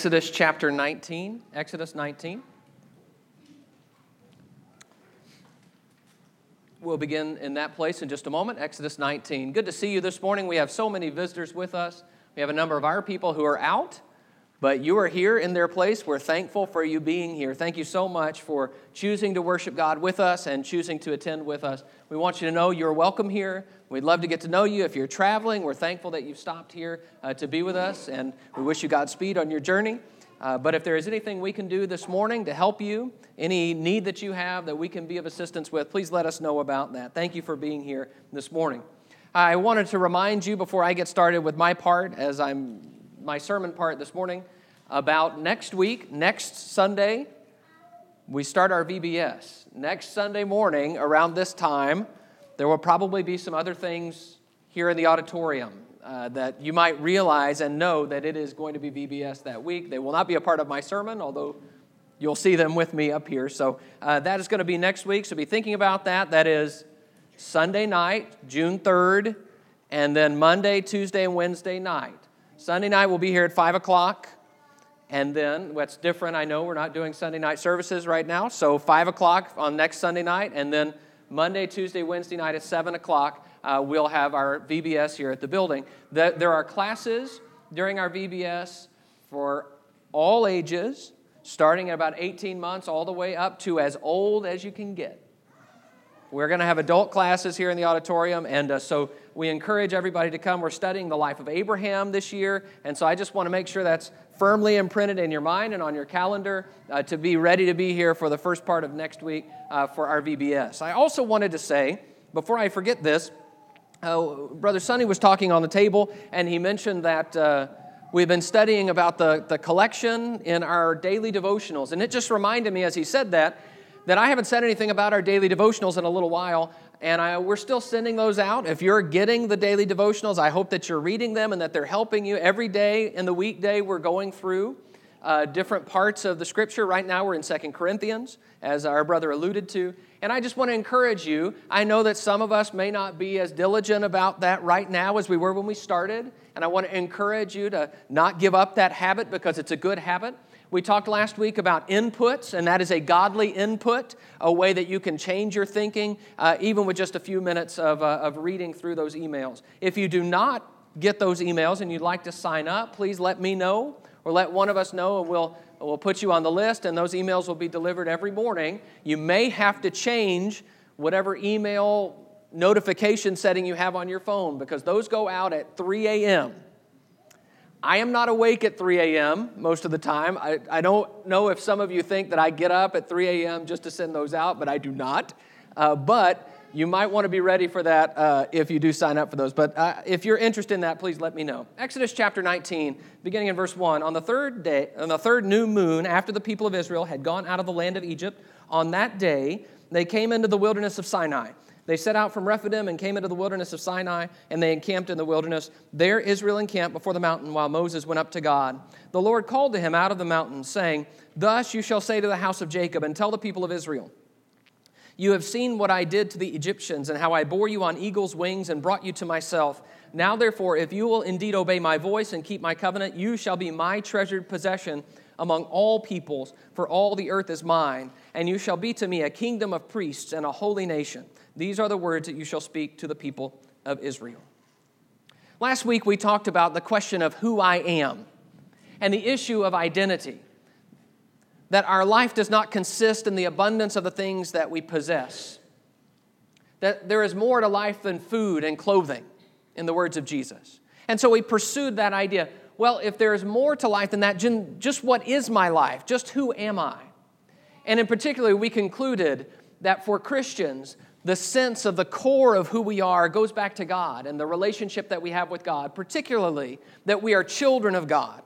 Exodus chapter 19. Exodus 19. We'll begin in that place in just a moment. Exodus 19. Good to see you this morning. We have so many visitors with us. We have a number of our people who are out, but you are here in their place. We're thankful for you being here. Thank you so much for choosing to worship God with us and choosing to attend with us. We want you to know you're welcome here. We'd love to get to know you. If you're traveling, we're thankful that you've stopped here uh, to be with us, and we wish you Godspeed on your journey. Uh, but if there is anything we can do this morning to help you, any need that you have that we can be of assistance with, please let us know about that. Thank you for being here this morning. I wanted to remind you before I get started with my part, as I'm my sermon part this morning, about next week, next Sunday, we start our VBS. Next Sunday morning, around this time, there will probably be some other things here in the auditorium uh, that you might realize and know that it is going to be VBS that week. They will not be a part of my sermon, although you'll see them with me up here. So uh, that is going to be next week. So be thinking about that. That is Sunday night, June 3rd, and then Monday, Tuesday, and Wednesday night. Sunday night we'll be here at 5 o'clock. And then what's different, I know we're not doing Sunday night services right now. So 5 o'clock on next Sunday night, and then Monday, Tuesday, Wednesday night at 7 o'clock uh, we'll have our VBS here at the building. The, there are classes during our VBS for all ages, starting at about 18 months all the way up to as old as you can get. We're going to have adult classes here in the auditorium, and uh, so we encourage everybody to come. We're studying the life of Abraham this year, and so I just want to make sure that's firmly imprinted in your mind and on your calendar uh, to be ready to be here for the first part of next week uh, for our VBS. I also wanted to say, before I forget this, uh, Brother Sonny was talking on the table, and he mentioned that uh, we've been studying about the, the collection in our daily devotionals. And it just reminded me as he said that, that I haven't said anything about our daily devotionals in a little while, and I, we're still sending those out. If you're getting the daily devotionals, I hope that you're reading them and that they're helping you. Every day in the weekday, we're going through uh, different parts of the scripture. Right now, we're in Second Corinthians, as our brother alluded to. And I just want to encourage you. I know that some of us may not be as diligent about that right now as we were when we started. And I want to encourage you to not give up that habit because it's a good habit. We talked last week about inputs, and that is a godly input, a way that you can change your thinking, uh, even with just a few minutes of, uh, of reading through those emails. If you do not get those emails and you'd like to sign up, please let me know or let one of us know, and we'll, we'll put you on the list, and those emails will be delivered every morning. You may have to change whatever email notification setting you have on your phone because those go out at 3 a.m. I am not awake at 3 a.m. most of the time. I, I don't know if some of you think that I get up at 3 a.m. just to send those out, but I do not. Uh, but you might want to be ready for that uh, if you do sign up for those. But uh, if you're interested in that, please let me know. Exodus chapter 19, beginning in verse 1. On the third day, on the third new moon, after the people of Israel had gone out of the land of Egypt, on that day they came into the wilderness of Sinai. They set out from Rephidim and came into the wilderness of Sinai, and they encamped in the wilderness. There Israel encamped before the mountain while Moses went up to God. The Lord called to him out of the mountain, saying, Thus you shall say to the house of Jacob, and tell the people of Israel, you have seen what I did to the Egyptians and how I bore you on eagle's wings and brought you to myself. Now, therefore, if you will indeed obey my voice and keep my covenant, you shall be my treasured possession among all peoples, for all the earth is mine, and you shall be to me a kingdom of priests and a holy nation. These are the words that you shall speak to the people of Israel. Last week, we talked about the question of who I am and the issue of identity that our life does not consist in the abundance of the things that we possess. That there is more to life than food and clothing, in the words of Jesus. And so we pursued that idea. Well, if there is more to life than that, just what is my life? Just who am I? And in particular, we concluded that for Christians, the sense of the core of who we are goes back to God and the relationship that we have with God, particularly that we are children of God.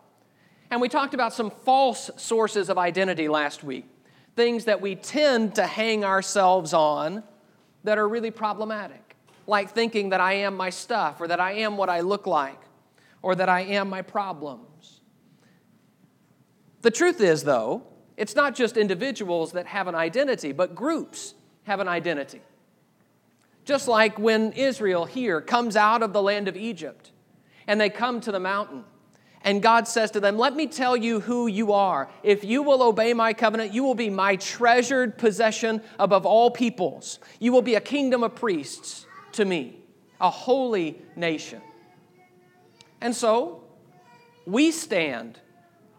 And we talked about some false sources of identity last week, things that we tend to hang ourselves on that are really problematic, like thinking that I am my stuff, or that I am what I look like, or that I am my problems. The truth is, though, it's not just individuals that have an identity, but groups have an identity. Just like when Israel here comes out of the land of Egypt and they come to the mountain And God says to them, Let me tell you who you are. If you will obey my covenant, you will be my treasured possession above all peoples. You will be a kingdom of priests to me, a holy nation. And so, we stand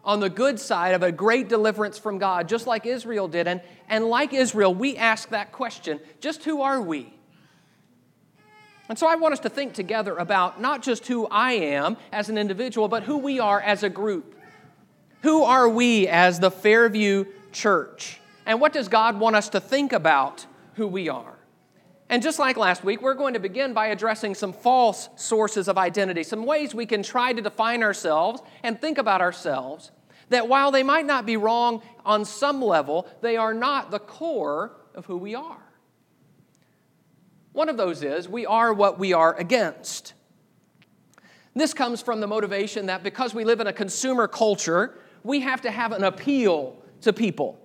on the good side of a great deliverance from God, just like Israel did. And, and like Israel, we ask that question just who are we? And so I want us to think together about not just who I am as an individual, but who we are as a group. Who are we as the Fairview Church? And what does God want us to think about who we are? And just like last week, we're going to begin by addressing some false sources of identity, some ways we can try to define ourselves and think about ourselves that while they might not be wrong on some level, they are not the core of who we are. One of those is we are what we are against. This comes from the motivation that because we live in a consumer culture, we have to have an appeal to people.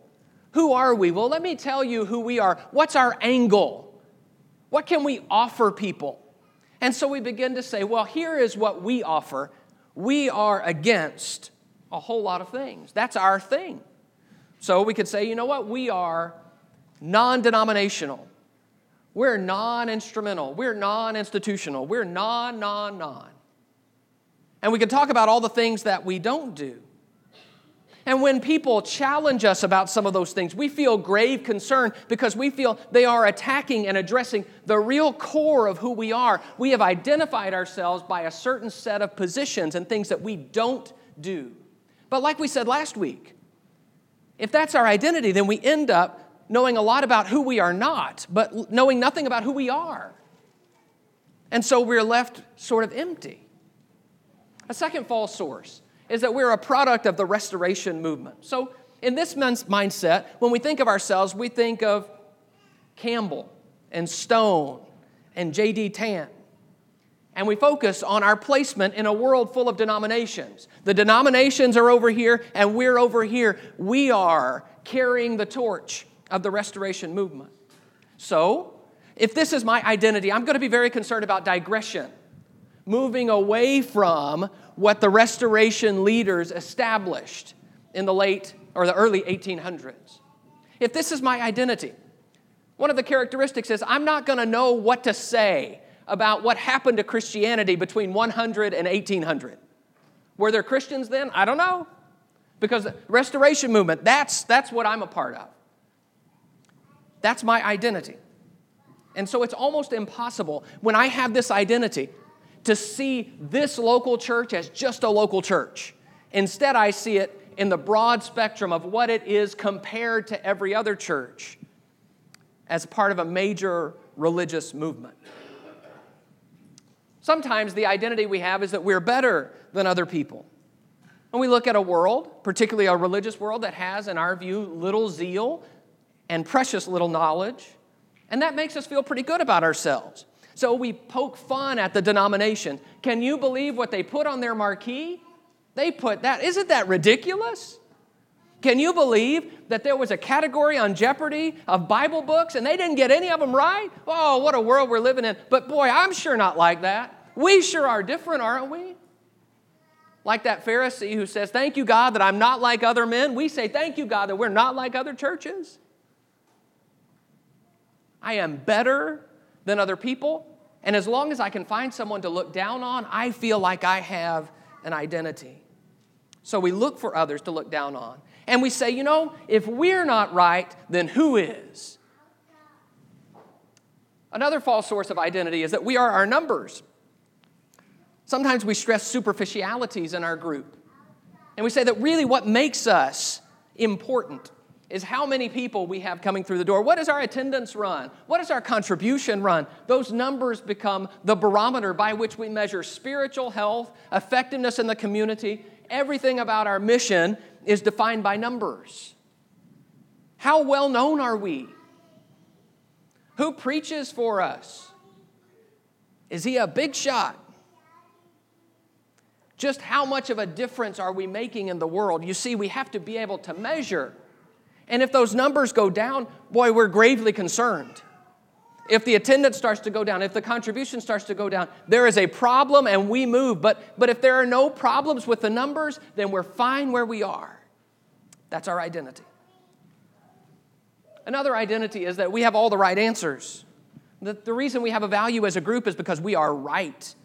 Who are we? Well, let me tell you who we are. What's our angle? What can we offer people? And so we begin to say, well, here is what we offer. We are against a whole lot of things. That's our thing. So we could say, you know what? We are non denominational. We're non instrumental. We're non institutional. We're non, non, non. And we can talk about all the things that we don't do. And when people challenge us about some of those things, we feel grave concern because we feel they are attacking and addressing the real core of who we are. We have identified ourselves by a certain set of positions and things that we don't do. But like we said last week, if that's our identity, then we end up knowing a lot about who we are not, but knowing nothing about who we are. And so we're left sort of empty. A second false source is that we're a product of the restoration movement. So, in this mindset, when we think of ourselves, we think of Campbell and Stone and J.D. Tant. And we focus on our placement in a world full of denominations. The denominations are over here, and we're over here. We are carrying the torch of the restoration movement. So, if this is my identity, I'm going to be very concerned about digression, moving away from what the restoration leaders established in the late or the early 1800s. If this is my identity, one of the characteristics is I'm not going to know what to say about what happened to Christianity between 100 and 1800. Were there Christians then? I don't know. Because restoration movement, that's, that's what I'm a part of. That's my identity. And so it's almost impossible when I have this identity to see this local church as just a local church. Instead, I see it in the broad spectrum of what it is compared to every other church as part of a major religious movement. Sometimes the identity we have is that we're better than other people. And we look at a world, particularly a religious world, that has, in our view, little zeal and precious little knowledge, and that makes us feel pretty good about ourselves. So we poke fun at the denomination. Can you believe what they put on their marquee? They put that, isn't that ridiculous? Can you believe that there was a category on Jeopardy of Bible books and they didn't get any of them right? Oh, what a world we're living in. But boy, I'm sure not like that. We sure are different, aren't we? Like that Pharisee who says, Thank you, God, that I'm not like other men. We say, Thank you, God, that we're not like other churches. I am better than other people. And as long as I can find someone to look down on, I feel like I have an identity. So we look for others to look down on. And we say, you know, if we're not right, then who is? Another false source of identity is that we are our numbers. Sometimes we stress superficialities in our group. And we say that really what makes us important is how many people we have coming through the door. What is our attendance run? What is our contribution run? Those numbers become the barometer by which we measure spiritual health, effectiveness in the community. Everything about our mission is defined by numbers. How well known are we? Who preaches for us? Is he a big shot? Just how much of a difference are we making in the world? You see, we have to be able to measure and if those numbers go down, boy, we're gravely concerned. If the attendance starts to go down, if the contribution starts to go down, there is a problem and we move. But, but if there are no problems with the numbers, then we're fine where we are. That's our identity. Another identity is that we have all the right answers. The, the reason we have a value as a group is because we are right.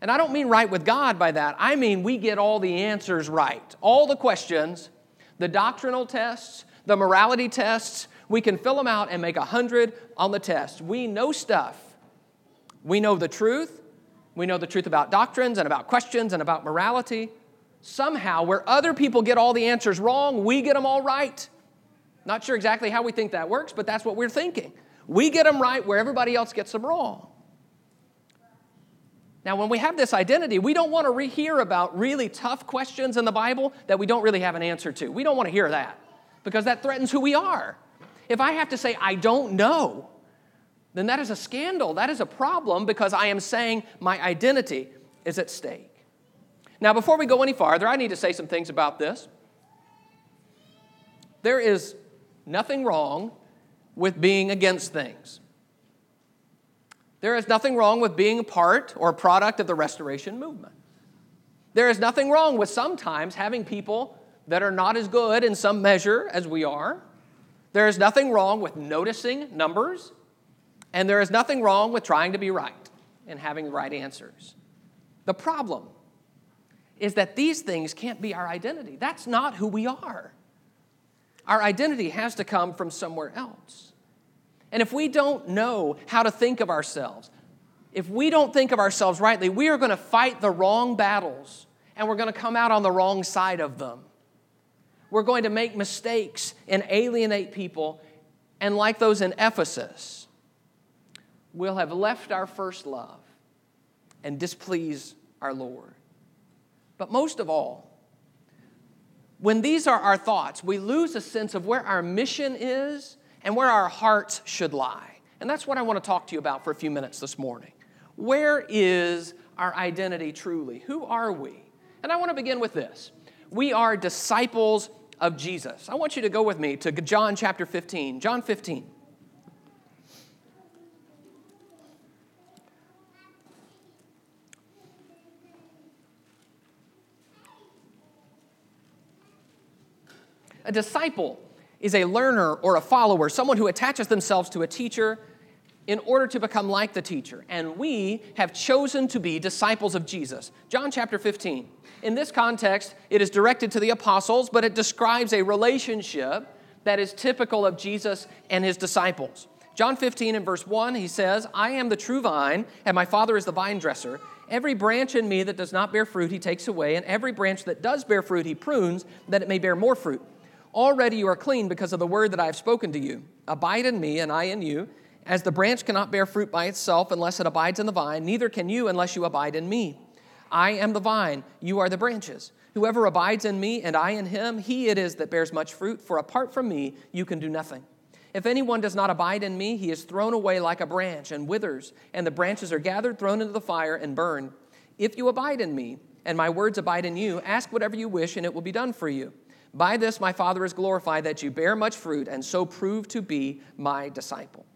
And I don't mean right with God by that. I mean we get all the answers right. All the questions, the doctrinal tests, the morality tests, we can fill them out and make a 100 on the test. We know stuff. We know the truth. We know the truth about doctrines and about questions and about morality. Somehow, where other people get all the answers wrong, we get them all right. Not sure exactly how we think that works, but that's what we're thinking. We get them right where everybody else gets them wrong. Now, when we have this identity, we don't want to re- hear about really tough questions in the Bible that we don't really have an answer to. We don't want to hear that because that threatens who we are. If I have to say, I don't know, then that is a scandal. That is a problem because I am saying my identity is at stake. Now, before we go any farther, I need to say some things about this. There is nothing wrong with being against things. There is nothing wrong with being a part or a product of the restoration movement. There is nothing wrong with sometimes having people that are not as good in some measure as we are there is nothing wrong with noticing numbers, and there is nothing wrong with trying to be right and having the right answers. The problem is that these things can't be our identity. That's not who we are. Our identity has to come from somewhere else. And if we don't know how to think of ourselves, if we don't think of ourselves rightly, we are going to fight the wrong battles and we're going to come out on the wrong side of them we're going to make mistakes and alienate people. And like those in Ephesus, we'll have left our first love and displease our Lord. But most of all, when these are our thoughts, we lose a sense of where our mission is and where our hearts should lie. And that's what I want to talk to you about for a few minutes this morning. Where is our identity truly? Who are we? And I want to begin with this. We are disciples of Jesus. I want you to go with me to John chapter 15. John 15. A disciple is a learner or a follower, someone who attaches themselves to a teacher in order to become like the teacher. And we have chosen to be disciples of Jesus. John chapter 15. In this context, it is directed to the apostles, but it describes a relationship that is typical of Jesus and his disciples. John 15 and verse 1, he says, I am the true vine, and my Father is the vine dresser. Every branch in me that does not bear fruit, he takes away, and every branch that does bear fruit, he prunes, that it may bear more fruit. Already you are clean because of the word that I have spoken to you. Abide in me, and I in you. As the branch cannot bear fruit by itself unless it abides in the vine, neither can you unless you abide in me. I am the vine, you are the branches. Whoever abides in me and I in him, he it is that bears much fruit, for apart from me, you can do nothing. If anyone does not abide in me, he is thrown away like a branch and withers, and the branches are gathered, thrown into the fire, and burned. If you abide in me, and my words abide in you, ask whatever you wish, and it will be done for you. By this my Father is glorified, that you bear much fruit, and so prove to be my disciples.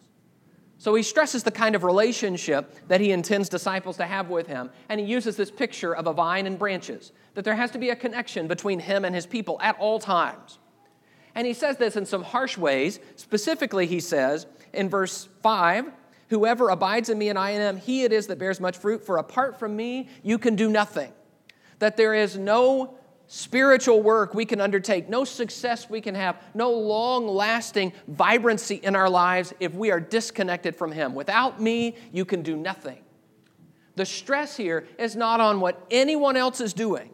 So he stresses the kind of relationship that he intends disciples to have with him. And he uses this picture of a vine and branches, that there has to be a connection between him and his people at all times. And he says this in some harsh ways. Specifically, he says in verse 5 Whoever abides in me and I in him, he it is that bears much fruit, for apart from me, you can do nothing. That there is no spiritual work we can undertake, no success we can have, no long lasting vibrancy in our lives if we are disconnected from Him. Without me, you can do nothing. The stress here is not on what anyone else is doing.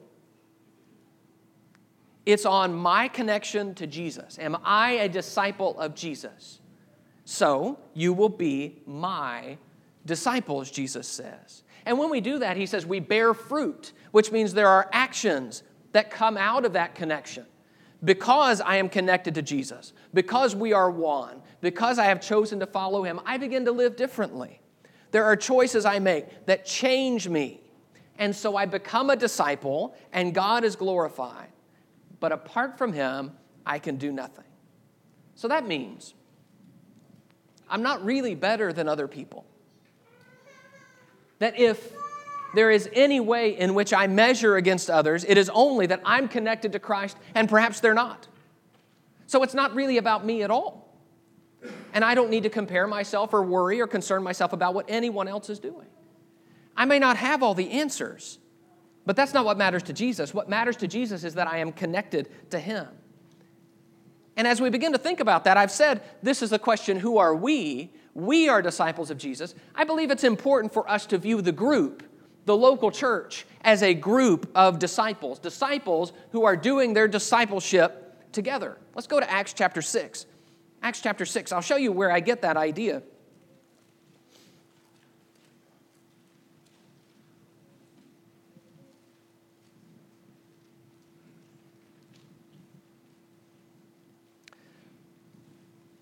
It's on my connection to Jesus. Am I a disciple of Jesus? So you will be my disciples, Jesus says. And when we do that, he says we bear fruit, which means there are actions that come out of that connection. Because I am connected to Jesus, because we are one, because I have chosen to follow him, I begin to live differently. There are choices I make that change me. And so I become a disciple, and God is glorified. But apart from him, I can do nothing. So that means I'm not really better than other people. That if there is any way in which I measure against others, it is only that I'm connected to Christ and perhaps they're not. So it's not really about me at all. And I don't need to compare myself or worry or concern myself about what anyone else is doing. I may not have all the answers, but that's not what matters to Jesus. What matters to Jesus is that I am connected to Him. And as we begin to think about that, I've said this is the question who are we? We are disciples of Jesus. I believe it's important for us to view the group, the local church, as a group of disciples, disciples who are doing their discipleship together. Let's go to Acts chapter 6. Acts chapter 6. I'll show you where I get that idea.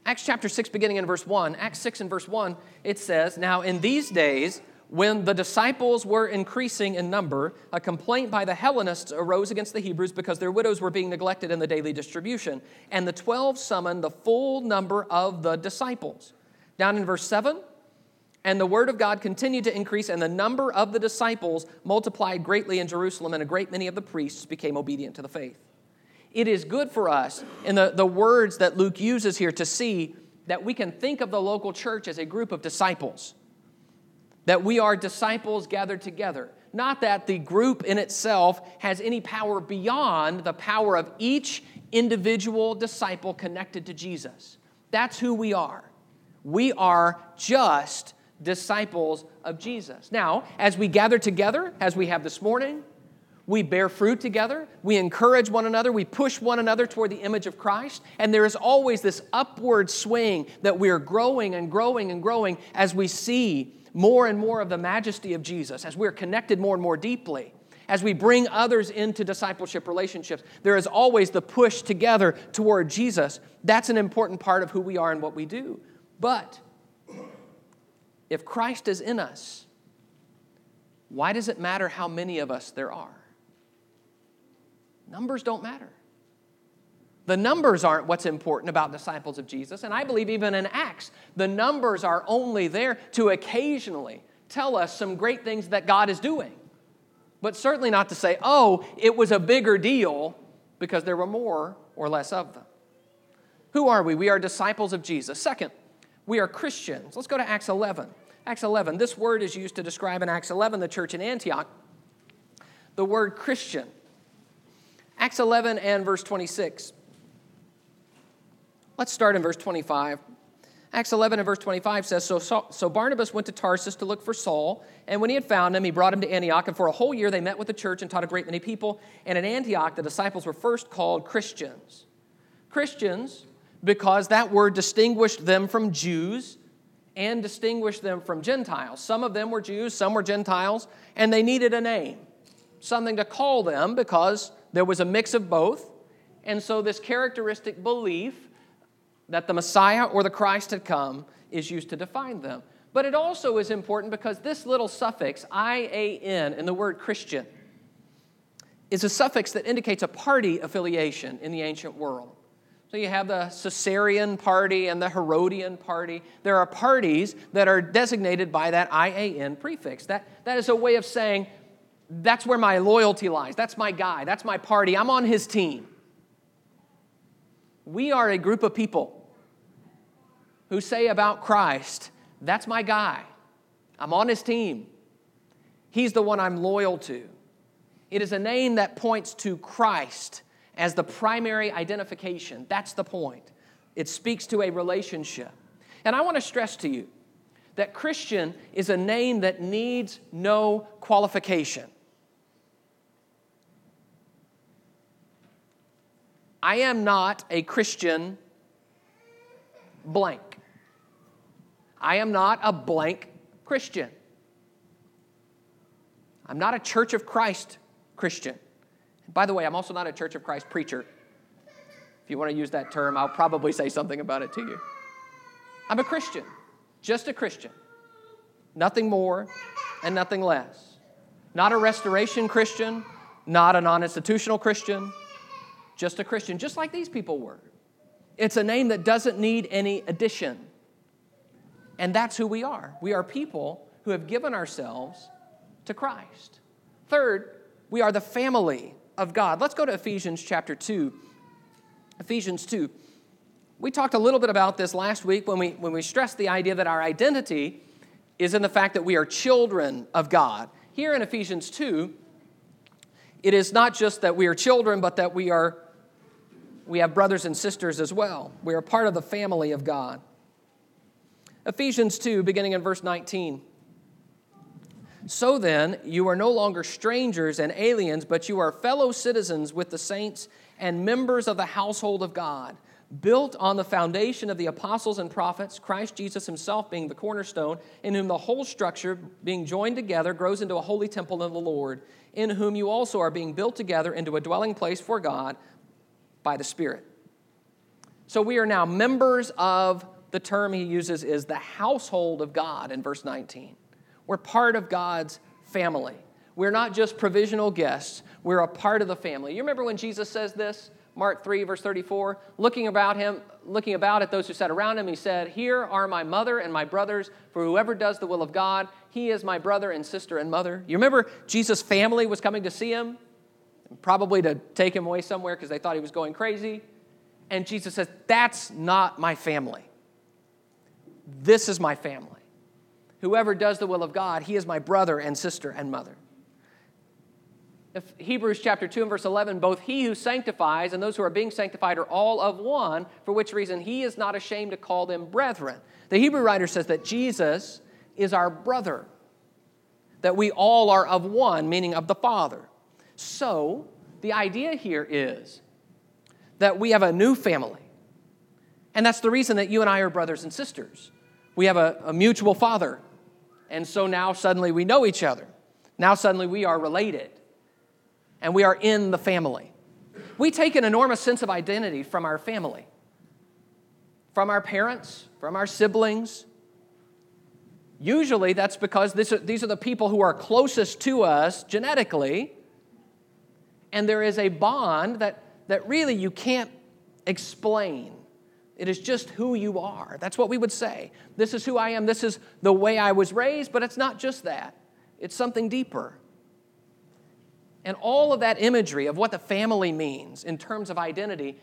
Acts chapter 6, beginning in verse 1, Acts 6 and verse 1, it says, Now in these days, when the disciples were increasing in number, a complaint by the Hellenists arose against the Hebrews because their widows were being neglected in the daily distribution. And the twelve summoned the full number of the disciples. Down in verse 7, and the word of God continued to increase, and the number of the disciples multiplied greatly in Jerusalem, and a great many of the priests became obedient to the faith it is good for us in the, the words that Luke uses here to see that we can think of the local church as a group of disciples, that we are disciples gathered together. Not that the group in itself has any power beyond the power of each individual disciple connected to Jesus. That's who we are. We are just disciples of Jesus. Now, as we gather together, as we have this morning, we bear fruit together. We encourage one another. We push one another toward the image of Christ. And there is always this upward swing that we are growing and growing and growing as we see more and more of the majesty of Jesus, as we're connected more and more deeply. As we bring others into discipleship relationships, there is always the push together toward Jesus. That's an important part of who we are and what we do. But if Christ is in us, why does it matter how many of us there are? Numbers don't matter. The numbers aren't what's important about disciples of Jesus. And I believe even in Acts, the numbers are only there to occasionally tell us some great things that God is doing. But certainly not to say, oh, it was a bigger deal because there were more or less of them. Who are we? We are disciples of Jesus. Second, we are Christians. Let's go to Acts 11. Acts 11. This word is used to describe in Acts 11 the church in Antioch. The word Christian. Acts 11 and verse 26. Let's start in verse 25. Acts 11 and verse 25 says so, so Barnabas went to Tarsus to look for Saul, and when he had found him, he brought him to Antioch. And for a whole year they met with the church and taught a great many people. And in Antioch, the disciples were first called Christians. Christians, because that word distinguished them from Jews and distinguished them from Gentiles. Some of them were Jews, some were Gentiles, and they needed a name, something to call them because there was a mix of both. And so, this characteristic belief that the Messiah or the Christ had come is used to define them. But it also is important because this little suffix, IAN, in the word Christian, is a suffix that indicates a party affiliation in the ancient world. So you have the Caesarian party and the Herodian party. There are parties that are designated by that IAN prefix. That, that is a way of saying that's where my loyalty lies. That's my guy. That's my party. I'm on his team. We are a group of people who say about Christ, that's my guy. I'm on his team. He's the one I'm loyal to. It is a name that points to Christ as the primary identification. That's the point. It speaks to a relationship. And I want to stress to you that Christian is a name that needs no qualification. I am not a Christian blank. I am not a blank Christian. I'm not a Church of Christ Christian. By the way, I'm also not a Church of Christ preacher. If you want to use that term, I'll probably say something about it to you. I'm a Christian, just a Christian. Nothing more and nothing less. Not a restoration Christian, not a non institutional Christian, just a Christian, just like these people were. It's a name that doesn't need any addition. And that's who we are. We are people who have given ourselves to Christ. Third, we are the family of God. Let's go to Ephesians chapter 2. Ephesians 2. We talked a little bit about this last week when we, when we stressed the idea that our identity is in the fact that we are children of God. Here in Ephesians 2, it is not just that we are children, but that we are we have brothers and sisters as well. We are part of the family of God. Ephesians 2, beginning in verse 19. So then, you are no longer strangers and aliens, but you are fellow citizens with the saints and members of the household of God, built on the foundation of the apostles and prophets, Christ Jesus himself being the cornerstone, in whom the whole structure, being joined together, grows into a holy temple of the Lord, in whom you also are being built together into a dwelling place for God by the Spirit. So we are now members of the term he uses is the household of God in verse 19. We're part of God's family. We're not just provisional guests, we're a part of the family. You remember when Jesus says this? Mark 3, verse 34, looking about him, looking about at those who sat around him, he said, Here are my mother and my brothers, for whoever does the will of God, he is my brother and sister and mother. You remember Jesus' family was coming to see him, probably to take him away somewhere because they thought he was going crazy. And Jesus says, That's not my family. This is my family. Whoever does the will of God, he is my brother and sister and mother. If Hebrews chapter 2 and verse 11, both he who sanctifies and those who are being sanctified are all of one, for which reason he is not ashamed to call them brethren. The Hebrew writer says that Jesus is our brother, that we all are of one, meaning of the Father. So, the idea here is that we have a new family. And that's the reason that you and I are brothers and sisters. We have a, a mutual father. And so now suddenly we know each other. Now suddenly we are related. And we are in the family. We take an enormous sense of identity from our family, from our parents, from our siblings. Usually that's because this, these are the people who are closest to us genetically. And there is a bond that, that really you can't explain. It is just who you are. That's what we would say. This is who I am. This is the way I was raised, but it's not just that, it's something deeper. And all of that imagery of what the family means in terms of identity,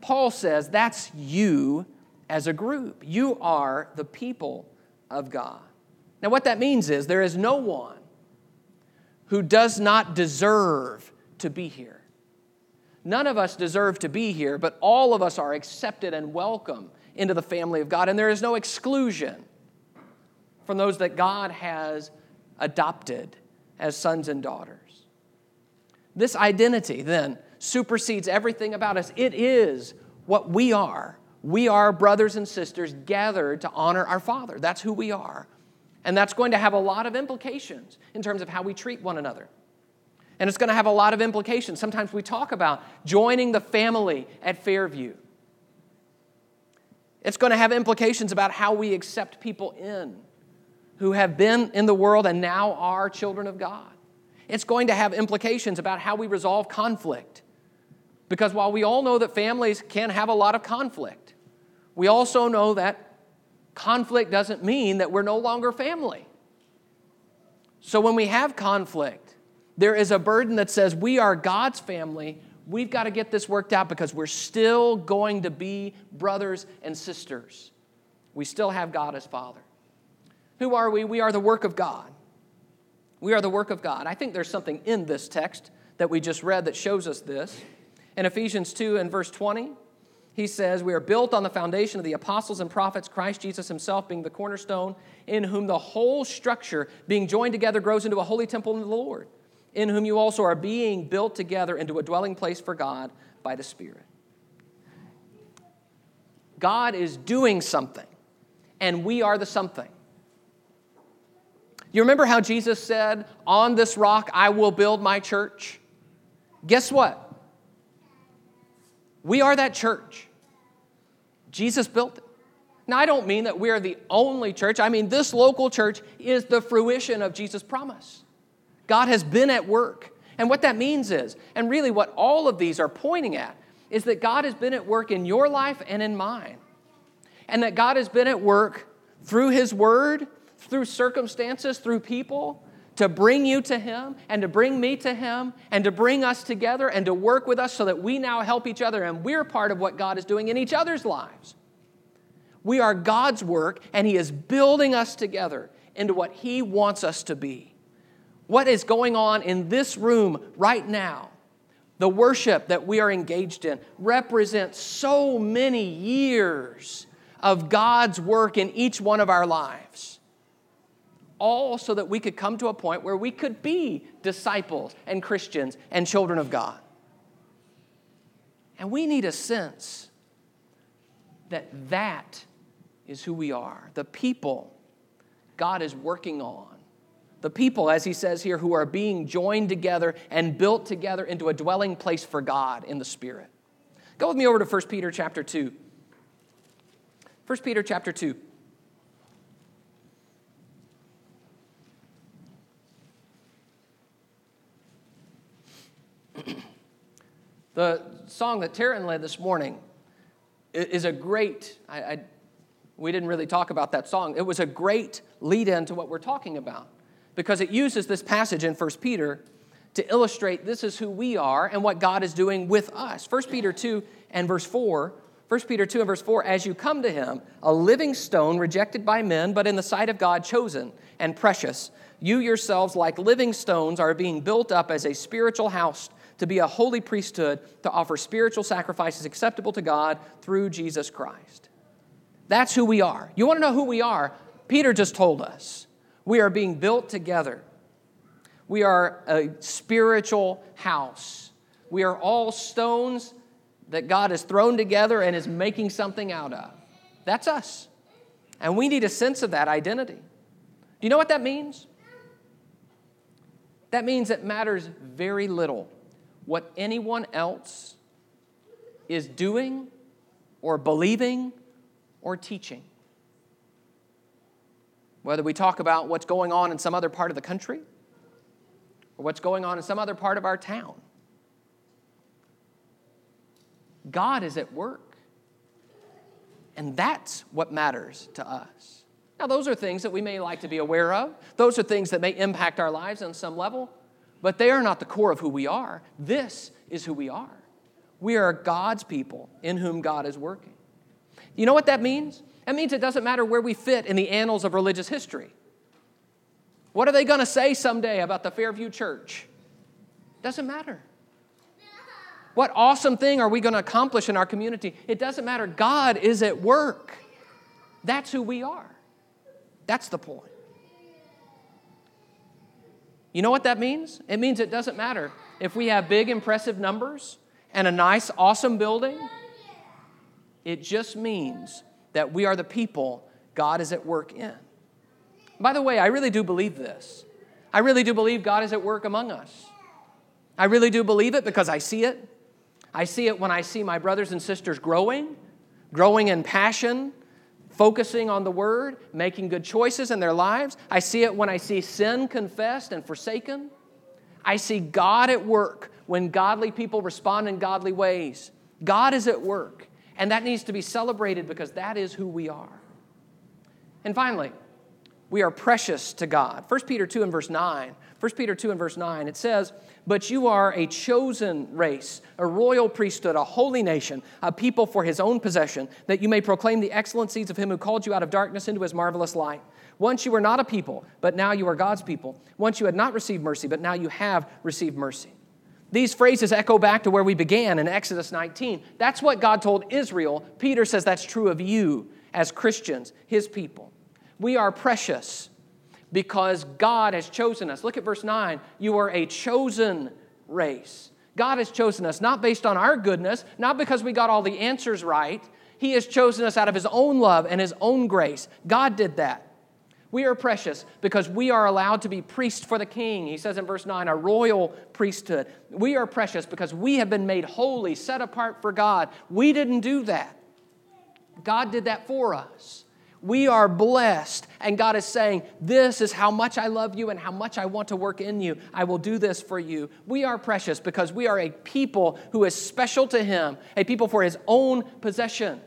Paul says that's you as a group. You are the people of God. Now, what that means is there is no one who does not deserve to be here. None of us deserve to be here, but all of us are accepted and welcome into the family of God, and there is no exclusion from those that God has adopted as sons and daughters. This identity then supersedes everything about us. It is what we are. We are brothers and sisters gathered to honor our Father. That's who we are. And that's going to have a lot of implications in terms of how we treat one another. And it's going to have a lot of implications. Sometimes we talk about joining the family at Fairview. It's going to have implications about how we accept people in who have been in the world and now are children of God. It's going to have implications about how we resolve conflict. Because while we all know that families can have a lot of conflict, we also know that conflict doesn't mean that we're no longer family. So when we have conflict, there is a burden that says we are God's family. We've got to get this worked out because we're still going to be brothers and sisters. We still have God as Father. Who are we? We are the work of God. We are the work of God. I think there's something in this text that we just read that shows us this. In Ephesians 2 and verse 20, he says, We are built on the foundation of the apostles and prophets, Christ Jesus himself being the cornerstone, in whom the whole structure, being joined together, grows into a holy temple in the Lord in whom you also are being built together into a dwelling place for God by the Spirit. God is doing something, and we are the something. You remember how Jesus said, On this rock I will build my church? Guess what? We are that church. Jesus built it. Now, I don't mean that we are the only church. I mean, this local church is the fruition of Jesus' promise. God has been at work. And what that means is, and really what all of these are pointing at, is that God has been at work in your life and in mine. And that God has been at work through His Word, through circumstances, through people, to bring you to Him and to bring me to Him and to bring us together and to work with us so that we now help each other and we're part of what God is doing in each other's lives. We are God's work and He is building us together into what He wants us to be. What is going on in this room right now, the worship that we are engaged in, represents so many years of God's work in each one of our lives all so that we could come to a point where we could be disciples and Christians and children of God. And we need a sense that that is who we are, the people God is working on. The people, as he says here, who are being joined together and built together into a dwelling place for God in the Spirit. Go with me over to 1 Peter chapter 2. 1 Peter chapter 2. The song that Taryn led this morning is a great, I, I, we didn't really talk about that song. It was a great lead in to what we're talking about because it uses this passage in 1 Peter to illustrate this is who we are and what God is doing with us. 1 Peter 2 and verse 4 1 Peter 2 and verse 4 As you come to him, a living stone rejected by men, but in the sight of God chosen and precious, you yourselves, like living stones, are being built up as a spiritual house to be a holy priesthood, to offer spiritual sacrifices acceptable to God through Jesus Christ. That's who we are. You want to know who we are? Peter just told us. We are being built together. We are a spiritual house. We are all stones that God has thrown together and is making something out of. That's us. And we need a sense of that identity. Do you know what that means? That means it matters very little what anyone else is doing or believing or teaching. Whether we talk about what's going on in some other part of the country or what's going on in some other part of our town, God is at work. And that's what matters to us. Now, those are things that we may like to be aware of. Those are things that may impact our lives on some level but they are not the core of who we are. This is who we are. We are God's people in whom God is working. You know what that means? That means it doesn't matter where we fit in the annals of religious history. What are they going to say someday about the Fairview Church? Doesn't matter. What awesome thing are we going to accomplish in our community? It doesn't matter. God is at work. That's who we are. That's the point. You know what that means? It means it doesn't matter if we have big, impressive numbers and a nice, awesome building. It just means that we are the people God is at work in. By the way, I really do believe this. I really do believe God is at work among us. I really do believe it because I see it. I see it when I see my brothers and sisters growing, growing in passion, focusing on the word, making good choices in their lives. I see it when I see sin confessed and forsaken. I see God at work when godly people respond in godly ways. God is at work, and that needs to be celebrated because that is who we are. And finally, we are precious to God. 1 Peter 2 and verse 9. 1 Peter 2 and verse 9, it says, but you are a chosen race, a royal priesthood, a holy nation, a people for his own possession, that you may proclaim the excellencies of him who called you out of darkness into his marvelous light. Once you were not a people, but now you are God's people. Once you had not received mercy, but now you have received mercy. These phrases echo back to where we began in Exodus 19. That's what God told Israel. Peter says that's true of you as Christians, his people. We are precious because God has chosen us. Look at verse 9. You are a chosen race. God has chosen us not based on our goodness, not because we got all the answers right. He has chosen us out of His own love and His own grace. God did that. We are precious because we are allowed to be priests for the king. He says in verse 9, a royal priesthood. We are precious because we have been made holy, set apart for God. We didn't do that. God did that for us. We are blessed. And God is saying, This is how much I love you and how much I want to work in you. I will do this for you. We are precious because we are a people who is special to Him, a people for His own possession.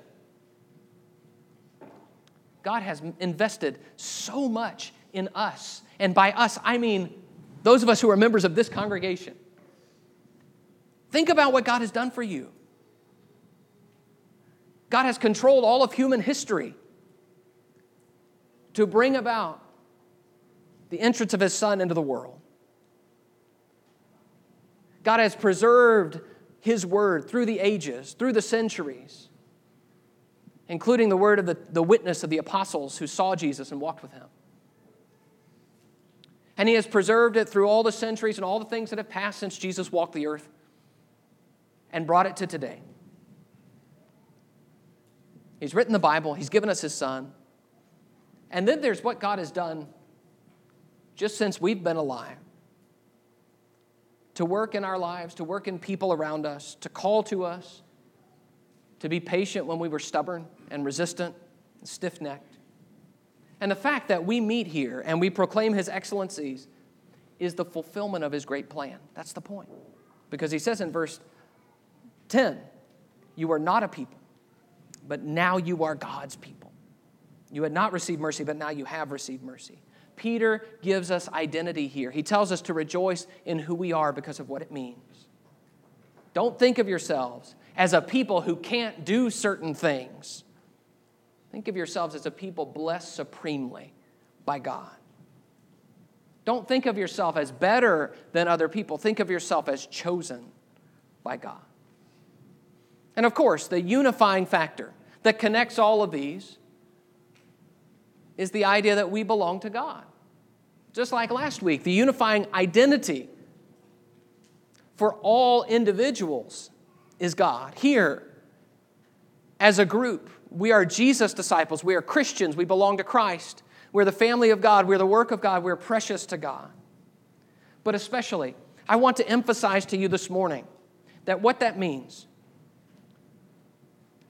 God has invested so much in us. And by us, I mean those of us who are members of this congregation. Think about what God has done for you. God has controlled all of human history to bring about the entrance of His Son into the world. God has preserved His Word through the ages, through the centuries, including the word of the, the witness of the apostles who saw Jesus and walked with Him. And He has preserved it through all the centuries and all the things that have passed since Jesus walked the earth and brought it to today. He's written the Bible, He's given us His Son. And then there's what God has done just since we've been alive to work in our lives, to work in people around us, to call to us, to be patient when we were stubborn and resistant and stiff necked. And the fact that we meet here and we proclaim His excellencies is the fulfillment of His great plan. That's the point. Because He says in verse 10, You are not a people, but now you are God's people. You had not received mercy, but now you have received mercy. Peter gives us identity here. He tells us to rejoice in who we are because of what it means. Don't think of yourselves as a people who can't do certain things. Think of yourselves as a people blessed supremely by God. Don't think of yourself as better than other people. Think of yourself as chosen by God. And of course, the unifying factor that connects all of these is the idea that we belong to God. Just like last week, the unifying identity for all individuals is God. Here, as a group, we are Jesus' disciples. We are Christians. We belong to Christ. We're the family of God. We're the work of God. We're precious to God. But especially, I want to emphasize to you this morning that what that means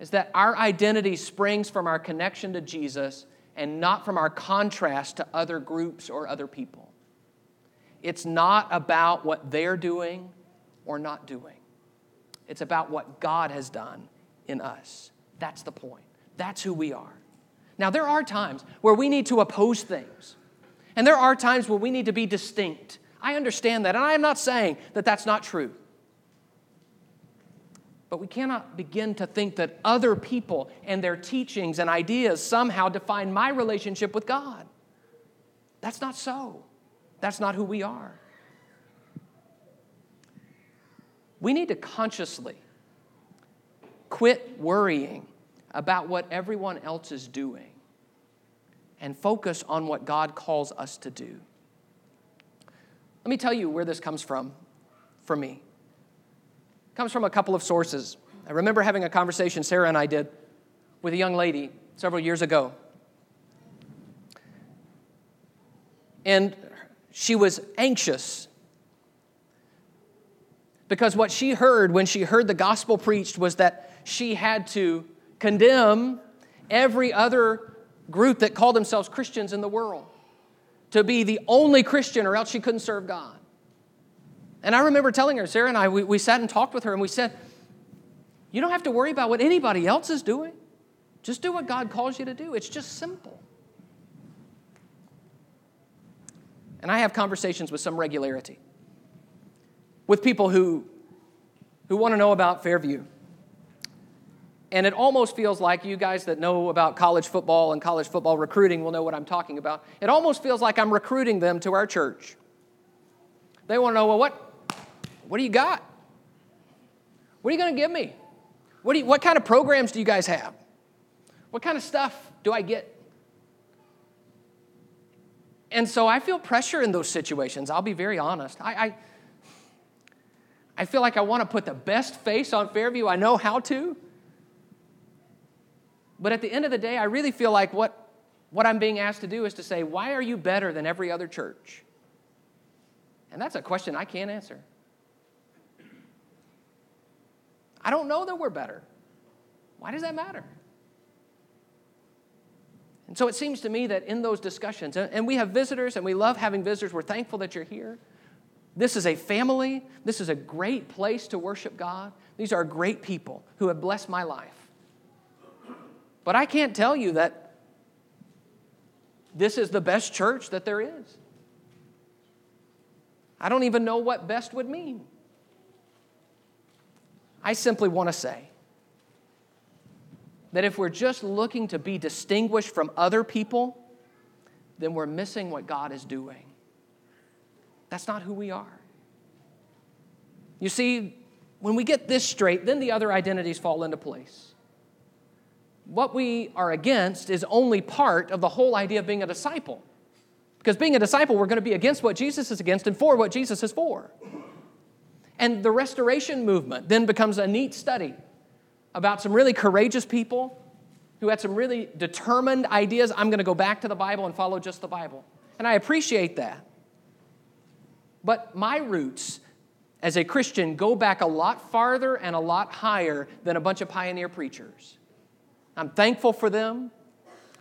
is that our identity springs from our connection to Jesus and not from our contrast to other groups or other people. It's not about what they're doing or not doing, it's about what God has done in us. That's the point. That's who we are. Now, there are times where we need to oppose things, and there are times where we need to be distinct. I understand that, and I am not saying that that's not true. But we cannot begin to think that other people and their teachings and ideas somehow define my relationship with God. That's not so. That's not who we are. We need to consciously quit worrying about what everyone else is doing and focus on what God calls us to do. Let me tell you where this comes from for me comes from a couple of sources. I remember having a conversation, Sarah and I did, with a young lady several years ago. And she was anxious because what she heard when she heard the gospel preached was that she had to condemn every other group that called themselves Christians in the world to be the only Christian, or else she couldn't serve God. And I remember telling her, Sarah and I, we, we sat and talked with her and we said, You don't have to worry about what anybody else is doing. Just do what God calls you to do. It's just simple. And I have conversations with some regularity with people who, who want to know about Fairview. And it almost feels like you guys that know about college football and college football recruiting will know what I'm talking about. It almost feels like I'm recruiting them to our church. They want to know, well, what, what do you got? What are you going to give me? What, you, what kind of programs do you guys have? What kind of stuff do I get? And so I feel pressure in those situations. I'll be very honest. I, I, I feel like I want to put the best face on Fairview. I know how to. But at the end of the day, I really feel like what, what I'm being asked to do is to say, why are you better than every other church? And that's a question I can't answer. I don't know that we're better. Why does that matter? And so it seems to me that in those discussions, and we have visitors and we love having visitors, we're thankful that you're here. This is a family. This is a great place to worship God. These are great people who have blessed my life. But I can't tell you that this is the best church that there is. I don't even know what best would mean. I simply want to say that if we're just looking to be distinguished from other people, then we're missing what God is doing. That's not who we are. You see, when we get this straight, then the other identities fall into place. What we are against is only part of the whole idea of being a disciple. Because being a disciple, we're going to be against what Jesus is against and for what Jesus is for. And the restoration movement then becomes a neat study about some really courageous people who had some really determined ideas. I'm going to go back to the Bible and follow just the Bible. And I appreciate that. But my roots as a Christian go back a lot farther and a lot higher than a bunch of pioneer preachers. I'm thankful for them,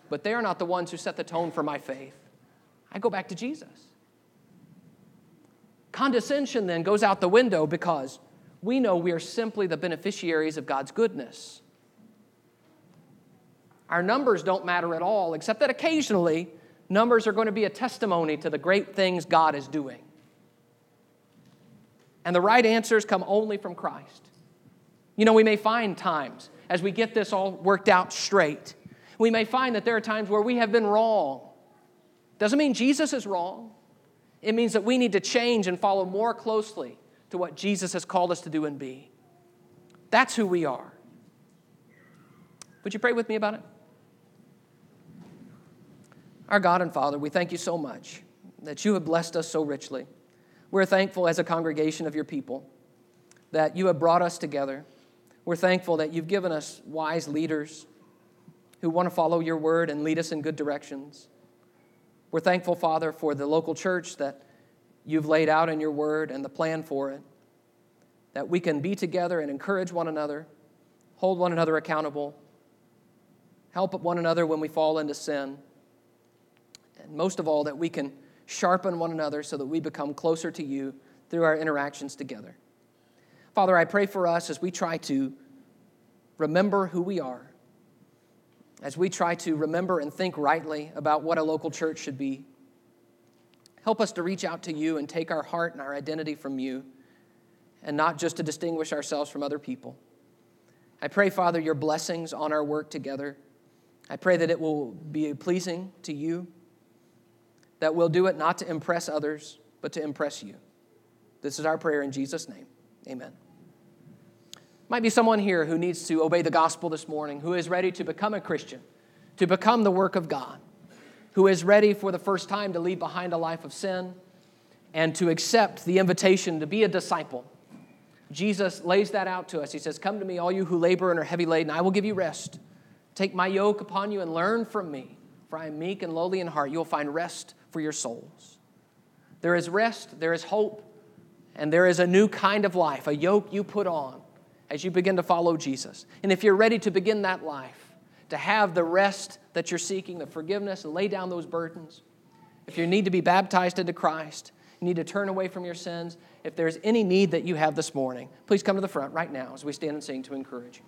but they are not the ones who set the tone for my faith. I go back to Jesus. Condescension then goes out the window because we know we are simply the beneficiaries of God's goodness. Our numbers don't matter at all, except that occasionally numbers are going to be a testimony to the great things God is doing. And the right answers come only from Christ. You know, we may find times as we get this all worked out straight, we may find that there are times where we have been wrong. Doesn't mean Jesus is wrong. It means that we need to change and follow more closely to what Jesus has called us to do and be. That's who we are. Would you pray with me about it? Our God and Father, we thank you so much that you have blessed us so richly. We're thankful as a congregation of your people that you have brought us together. We're thankful that you've given us wise leaders who want to follow your word and lead us in good directions. We're thankful, Father, for the local church that you've laid out in your word and the plan for it, that we can be together and encourage one another, hold one another accountable, help one another when we fall into sin, and most of all, that we can sharpen one another so that we become closer to you through our interactions together. Father, I pray for us as we try to remember who we are, as we try to remember and think rightly about what a local church should be. Help us to reach out to you and take our heart and our identity from you, and not just to distinguish ourselves from other people. I pray, Father, your blessings on our work together. I pray that it will be pleasing to you that we'll do it not to impress others, but to impress you. This is our prayer in Jesus' name. Amen. Might be someone here who needs to obey the gospel this morning, who is ready to become a Christian, to become the work of God, who is ready for the first time to leave behind a life of sin and to accept the invitation to be a disciple. Jesus lays that out to us. He says, Come to me, all you who labor and are heavy laden, I will give you rest. Take my yoke upon you and learn from me, for I am meek and lowly in heart. You will find rest for your souls. There is rest, there is hope, and there is a new kind of life, a yoke you put on as you begin to follow Jesus. And if you're ready to begin that life, to have the rest that you're seeking, the forgiveness, and lay down those burdens, if you need to be baptized into Christ, you need to turn away from your sins, if there's any need that you have this morning, please come to the front right now as we stand and sing to encourage you.